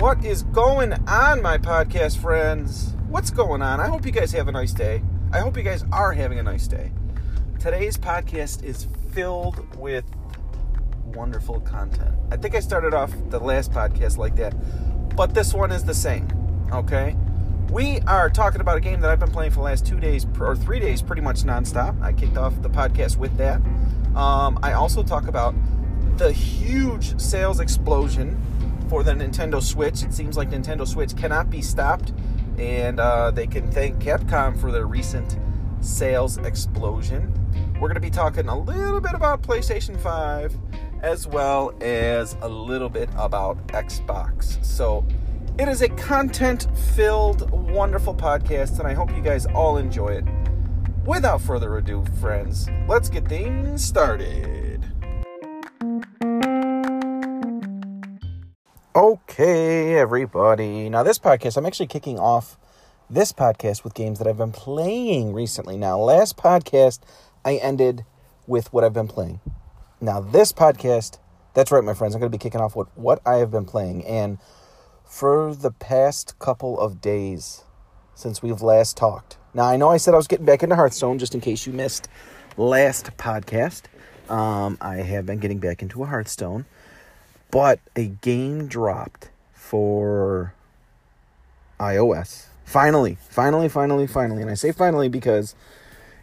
What is going on, my podcast friends? What's going on? I hope you guys have a nice day. I hope you guys are having a nice day. Today's podcast is filled with wonderful content. I think I started off the last podcast like that, but this one is the same. Okay? We are talking about a game that I've been playing for the last two days or three days, pretty much nonstop. I kicked off the podcast with that. Um, I also talk about the huge sales explosion for the Nintendo Switch. It seems like Nintendo Switch cannot be stopped, and uh, they can thank Capcom for their recent sales explosion. We're going to be talking a little bit about PlayStation 5 as well as a little bit about Xbox. So, it is a content filled, wonderful podcast, and I hope you guys all enjoy it. Without further ado, friends, let's get things started. Okay, everybody. Now, this podcast, I'm actually kicking off this podcast with games that I've been playing recently. Now, last podcast, I ended with what I've been playing. Now, this podcast, that's right, my friends, I'm going to be kicking off with what I have been playing. And for the past couple of days since we've last talked, now I know I said I was getting back into Hearthstone just in case you missed last podcast. Um, I have been getting back into a Hearthstone. But a game dropped for iOS. Finally, finally, finally, finally. And I say finally because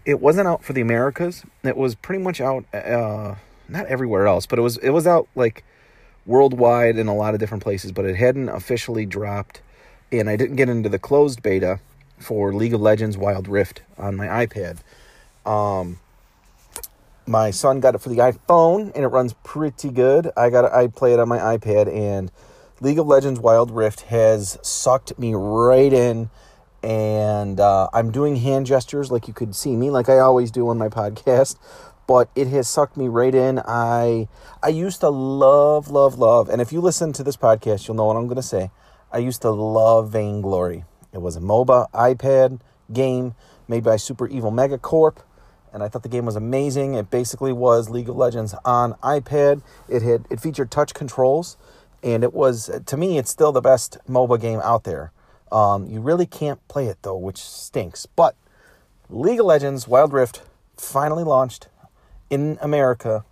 it wasn't out for the Americas. It was pretty much out uh, not everywhere else, but it was it was out like worldwide in a lot of different places, but it hadn't officially dropped and I didn't get into the closed beta for League of Legends Wild Rift on my iPad. Um, my son got it for the iPhone and it runs pretty good. I got it, I play it on my iPad and League of Legends Wild Rift has sucked me right in and uh, I'm doing hand gestures like you could see me like I always do on my podcast but it has sucked me right in. I I used to love love love and if you listen to this podcast you'll know what I'm going to say. I used to love Vainglory. It was a MOBA iPad game made by Super Evil Megacorp and I thought the game was amazing. It basically was League of Legends on iPad. It had it featured touch controls, and it was to me it's still the best MOBA game out there. Um, you really can't play it though, which stinks. But League of Legends Wild Rift finally launched in America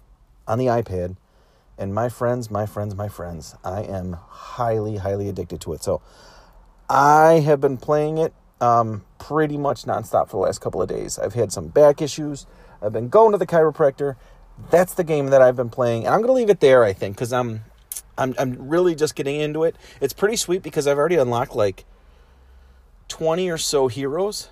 on the iPad, and my friends, my friends, my friends, I am highly, highly addicted to it. So I have been playing it um, pretty much nonstop for the last couple of days. I've had some back issues. I've been going to the chiropractor. That's the game that I've been playing, and I'm going to leave it there. I think because I'm, I'm, I'm really just getting into it. It's pretty sweet because I've already unlocked like twenty or so heroes,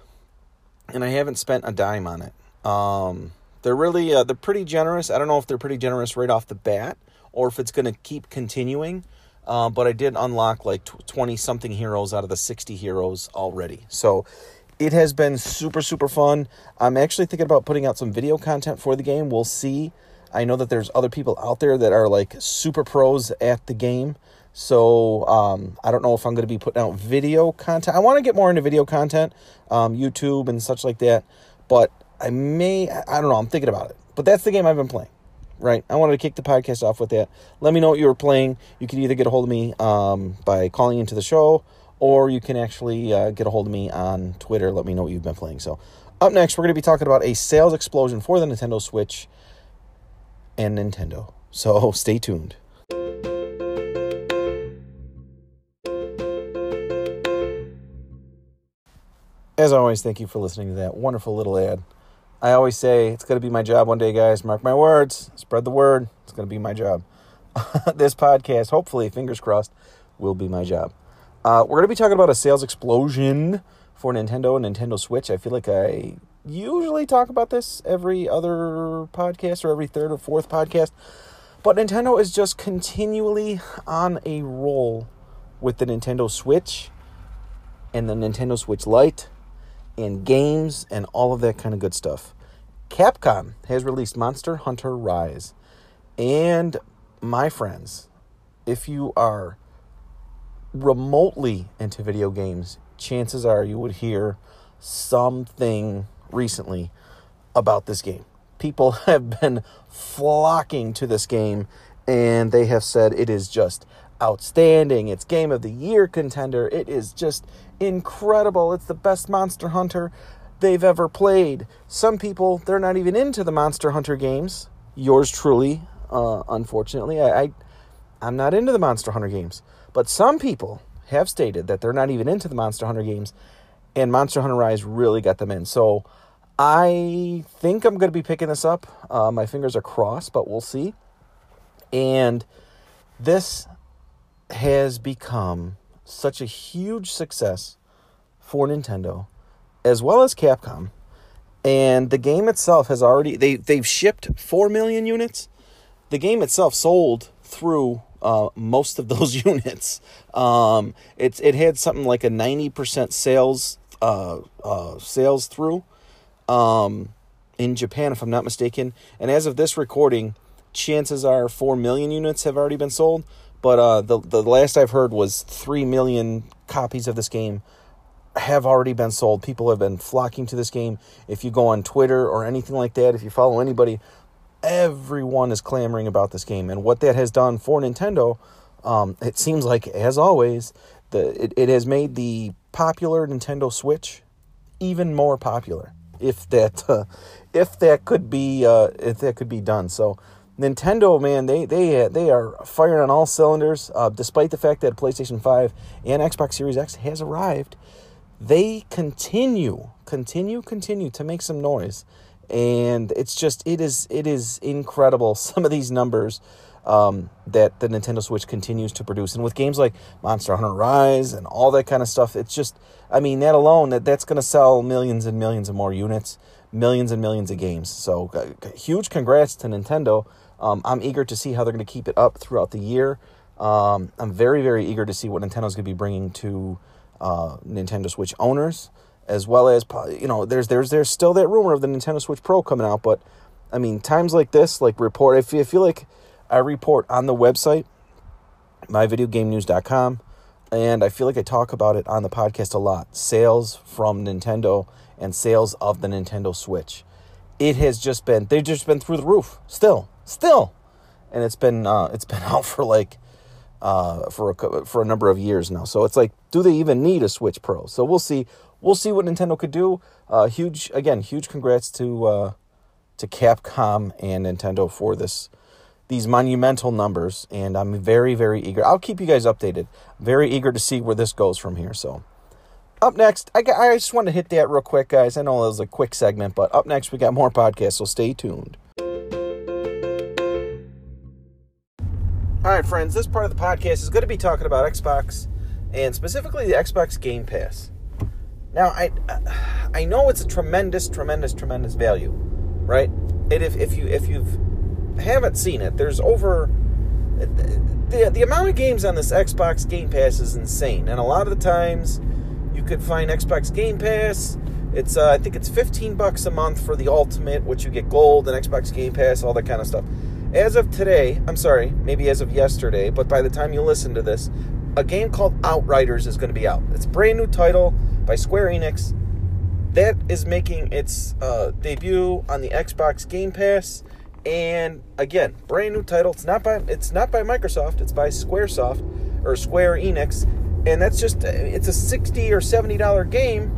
and I haven't spent a dime on it. Um, they're really uh, they're pretty generous. I don't know if they're pretty generous right off the bat or if it's going to keep continuing. Uh, but I did unlock like 20 something heroes out of the 60 heroes already. So it has been super, super fun. I'm actually thinking about putting out some video content for the game. We'll see. I know that there's other people out there that are like super pros at the game. So um, I don't know if I'm going to be putting out video content. I want to get more into video content, um, YouTube and such like that. But I may, I don't know. I'm thinking about it. But that's the game I've been playing right? I wanted to kick the podcast off with that. Let me know what you were playing. You can either get a hold of me um, by calling into the show, or you can actually uh, get a hold of me on Twitter. Let me know what you've been playing. So, up next, we're going to be talking about a sales explosion for the Nintendo Switch and Nintendo. So, stay tuned. As always, thank you for listening to that wonderful little ad. I always say it's going to be my job one day, guys. Mark my words. Spread the word. It's going to be my job. this podcast, hopefully, fingers crossed, will be my job. Uh, we're going to be talking about a sales explosion for Nintendo and Nintendo Switch. I feel like I usually talk about this every other podcast or every third or fourth podcast. But Nintendo is just continually on a roll with the Nintendo Switch and the Nintendo Switch Lite and games and all of that kind of good stuff. Capcom has released Monster Hunter Rise. And my friends, if you are remotely into video games, chances are you would hear something recently about this game. People have been flocking to this game and they have said it is just outstanding. It's game of the year contender. It is just incredible. It's the best Monster Hunter they've ever played. Some people, they're not even into the Monster Hunter games. Yours truly, uh, unfortunately. I, I, I'm not into the Monster Hunter games. But some people have stated that they're not even into the Monster Hunter games, and Monster Hunter Rise really got them in. So I think I'm going to be picking this up. Uh, my fingers are crossed, but we'll see. And this has become such a huge success for Nintendo as well as Capcom. And the game itself has already they they've shipped 4 million units. The game itself sold through uh, most of those units. Um, it's it had something like a 90% sales uh, uh, sales through um, in Japan if I'm not mistaken. And as of this recording, chances are 4 million units have already been sold. But uh, the the last I've heard was three million copies of this game have already been sold. People have been flocking to this game. If you go on Twitter or anything like that, if you follow anybody, everyone is clamoring about this game and what that has done for Nintendo. Um, it seems like, as always, the it, it has made the popular Nintendo Switch even more popular. If that uh, if that could be uh, if that could be done, so Nintendo, man, they they they are firing on all cylinders. Uh, despite the fact that PlayStation Five and Xbox Series X has arrived, they continue, continue, continue to make some noise, and it's just it is it is incredible. Some of these numbers um, that the Nintendo Switch continues to produce, and with games like Monster Hunter Rise and all that kind of stuff, it's just I mean that alone that that's going to sell millions and millions of more units, millions and millions of games. So huge congrats to Nintendo um, I'm eager to see how they're going to keep it up throughout the year. Um, I'm very, very eager to see what Nintendo's going to be bringing to uh, Nintendo Switch owners, as well as you know, there's there's there's still that rumor of the Nintendo Switch Pro coming out, but I mean, times like this, like report. I feel, I feel like I report on the website, myvideogamenews.com, and I feel like I talk about it on the podcast a lot. Sales from Nintendo and sales of the Nintendo Switch. It has just been they've just been through the roof. Still, still, and it's been uh, it's been out for like uh, for a, for a number of years now. So it's like, do they even need a Switch Pro? So we'll see. We'll see what Nintendo could do. Uh, huge again, huge congrats to uh, to Capcom and Nintendo for this these monumental numbers, and I'm very very eager. I'll keep you guys updated. Very eager to see where this goes from here. So. Up next, I, I just want to hit that real quick, guys. I know it was a quick segment, but up next, we got more podcasts, so stay tuned. All right, friends, this part of the podcast is going to be talking about Xbox and specifically the Xbox Game Pass. Now, I I know it's a tremendous, tremendous, tremendous value, right? And if, if you if you've haven't seen it, there's over the the amount of games on this Xbox Game Pass is insane, and a lot of the times you could find Xbox Game Pass. It's uh, I think it's 15 bucks a month for the Ultimate, which you get gold and Xbox Game Pass, all that kind of stuff. As of today, I'm sorry, maybe as of yesterday, but by the time you listen to this, a game called Outriders is going to be out. It's a brand new title by Square Enix that is making its uh, debut on the Xbox Game Pass. And again, brand new title. It's not by it's not by Microsoft. It's by SquareSoft or Square Enix, and that's just it's a sixty or seventy dollar game,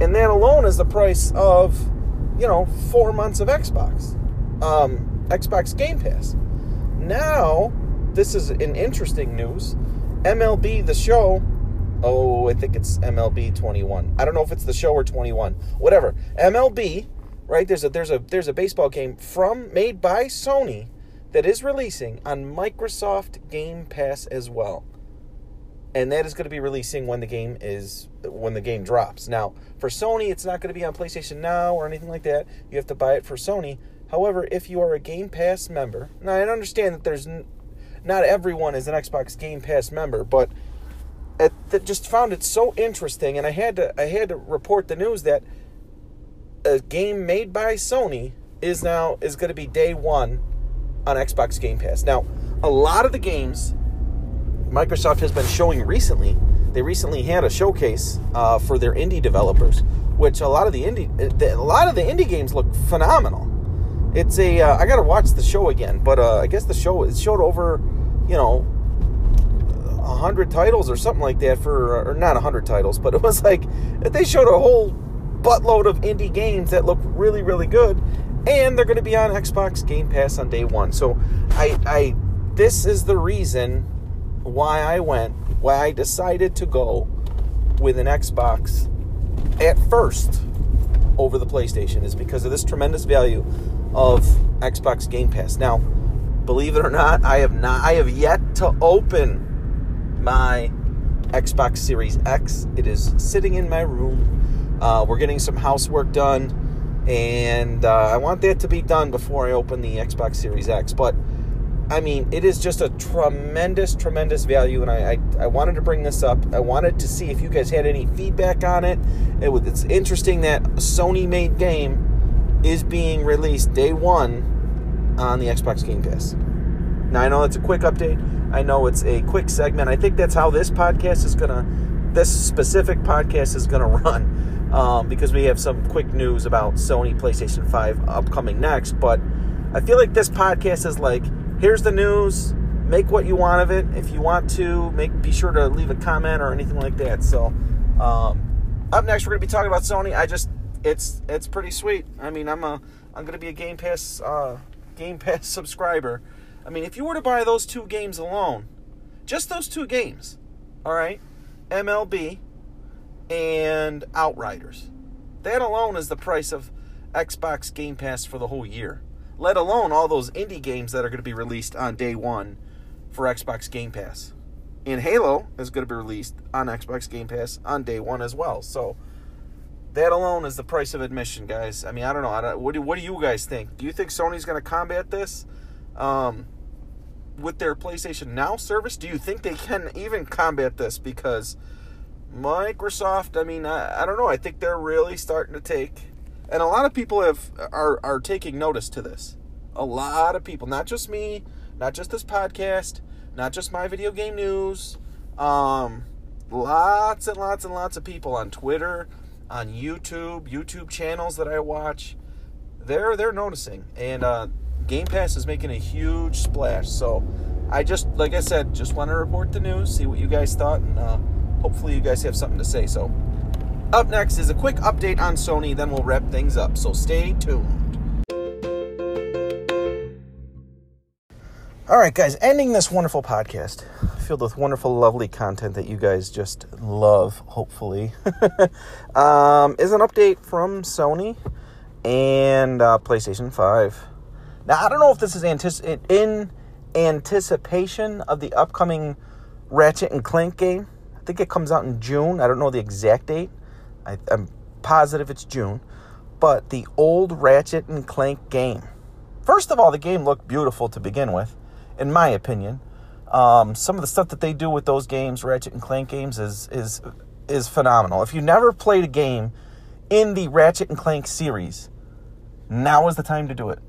and that alone is the price of you know four months of Xbox. Um, Xbox Game Pass. Now, this is an interesting news. MLB The Show. Oh, I think it's MLB 21. I don't know if it's the show or 21. Whatever. MLB, right? There's a there's a there's a baseball game from made by Sony that is releasing on Microsoft Game Pass as well. And that is going to be releasing when the game is when the game drops. Now, for Sony, it's not going to be on PlayStation Now or anything like that. You have to buy it for Sony. However, if you are a Game Pass member, now I understand that there's n- not everyone is an Xbox Game Pass member, but that just found it so interesting, and I had to I had to report the news that a game made by Sony is now is going to be day one on Xbox Game Pass. Now, a lot of the games Microsoft has been showing recently, they recently had a showcase uh, for their indie developers, which a lot of the indie a lot of the indie games look phenomenal. It's a. Uh, I gotta watch the show again, but uh, I guess the show it showed over, you know, a 100 titles or something like that for, or not a 100 titles, but it was like they showed a whole buttload of indie games that look really, really good. And they're going to be on Xbox Game Pass on day one. So I, I, this is the reason why I went, why I decided to go with an Xbox at first over the PlayStation is because of this tremendous value of Xbox Game Pass. Now, believe it or not, I have not I have yet to open my Xbox Series X. It is sitting in my room. Uh, we're getting some housework done, and uh, I want that to be done before I open the Xbox Series X. But I mean, it is just a tremendous, tremendous value, and I, I, I, wanted to bring this up. I wanted to see if you guys had any feedback on it. it was, it's interesting that Sony made game is being released day one on the Xbox Game Pass. Now, I know it's a quick update. I know it's a quick segment. I think that's how this podcast is gonna, this specific podcast is gonna run, um, because we have some quick news about Sony PlayStation 5 upcoming next. But I feel like this podcast is like here's the news. Make what you want of it. If you want to, make be sure to leave a comment or anything like that. So, um, up next, we're gonna be talking about Sony. I just it's it's pretty sweet. I mean, I'm a I'm gonna be a Game Pass uh, Game Pass subscriber. I mean, if you were to buy those two games alone, just those two games, all right, MLB and Outriders, that alone is the price of Xbox Game Pass for the whole year let alone all those indie games that are going to be released on day one for Xbox Game Pass. And Halo is going to be released on Xbox Game Pass on day one as well. So that alone is the price of admission, guys. I mean, I don't know. I don't, what, do, what do you guys think? Do you think Sony's going to combat this um, with their PlayStation Now service? Do you think they can even combat this? Because Microsoft, I mean, I, I don't know. I think they're really starting to take and a lot of people have are are taking notice to this. A lot of people, not just me, not just this podcast, not just my video game news. Um, lots and lots and lots of people on Twitter, on YouTube, YouTube channels that I watch. They're they're noticing, and uh, Game Pass is making a huge splash. So, I just like I said, just want to report the news, see what you guys thought, and uh, hopefully you guys have something to say. So. Up next is a quick update on Sony, then we'll wrap things up, so stay tuned. All right, guys, ending this wonderful podcast filled with wonderful, lovely content that you guys just love, hopefully, um, is an update from Sony and uh, PlayStation 5. Now, I don't know if this is antici- in anticipation of the upcoming Ratchet and Clank game. I think it comes out in June. I don't know the exact date. I, I'm positive it's June. But the old Ratchet and Clank game. First of all, the game looked beautiful to begin with, in my opinion. Um, some of the stuff that they do with those games, Ratchet and Clank games, is is is phenomenal. If you never played a game in the Ratchet and Clank series, now is the time to do it.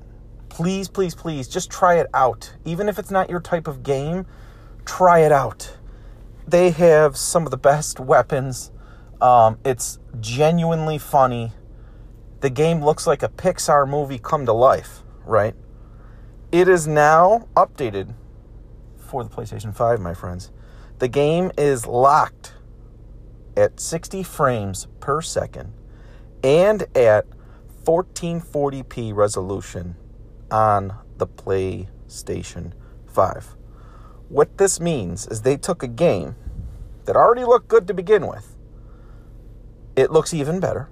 Please, please, please, just try it out. Even if it's not your type of game, try it out. They have some of the best weapons um, it's genuinely funny. The game looks like a Pixar movie come to life, right? It is now updated for the PlayStation 5, my friends. The game is locked at 60 frames per second and at 1440p resolution on the PlayStation 5. What this means is they took a game that already looked good to begin with it looks even better,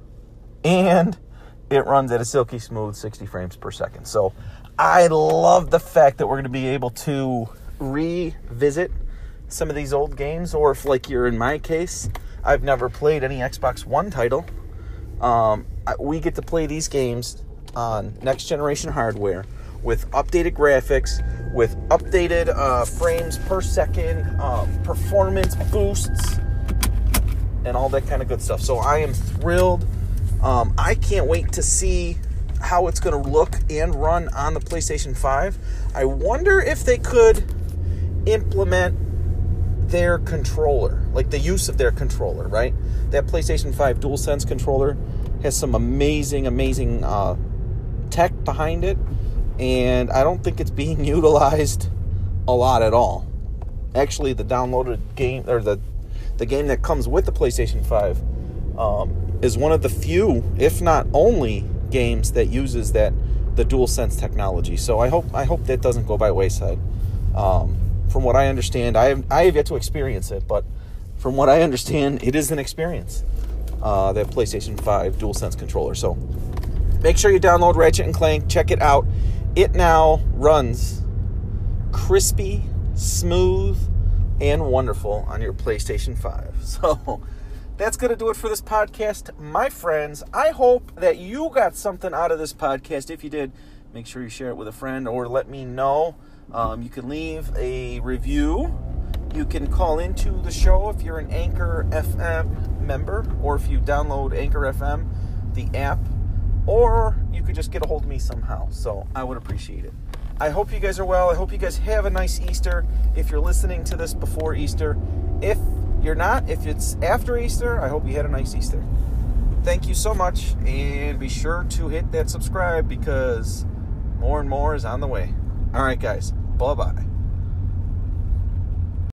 and it runs at a silky smooth 60 frames per second. So I love the fact that we're going to be able to revisit some of these old games, or if, like you're in my case, I've never played any Xbox One title. Um, we get to play these games on next generation hardware with updated graphics, with updated uh, frames per second, uh, performance boosts, and all that kind of good stuff. So I am thrilled. Um, I can't wait to see how it's going to look and run on the PlayStation 5. I wonder if they could implement their controller, like the use of their controller, right? That PlayStation 5 DualSense controller has some amazing, amazing uh, tech behind it, and I don't think it's being utilized a lot at all. actually the downloaded game or the the game that comes with the PlayStation 5 um, is one of the few, if not only, games that uses that the DualSense technology. So I hope I hope that doesn't go by wayside. Um, from what I understand, I have I have yet to experience it, but from what I understand, it is an experience. Uh, that PlayStation 5 DualSense controller. So make sure you download Ratchet and Clank. Check it out. It now runs crispy, smooth, and wonderful on your PlayStation 5. So that's going to do it for this podcast, my friends. I hope that you got something out of this podcast. If you did, make sure you share it with a friend or let me know. Um, you can leave a review. You can call into the show if you're an Anchor FM member or if you download Anchor FM, the app, or you could just get a hold of me somehow. So I would appreciate it. I hope you guys are well. I hope you guys have a nice Easter. If you're listening to this before Easter, if you're not, if it's after Easter, I hope you had a nice Easter. Thank you so much, and be sure to hit that subscribe because more and more is on the way. All right, guys. Bye bye.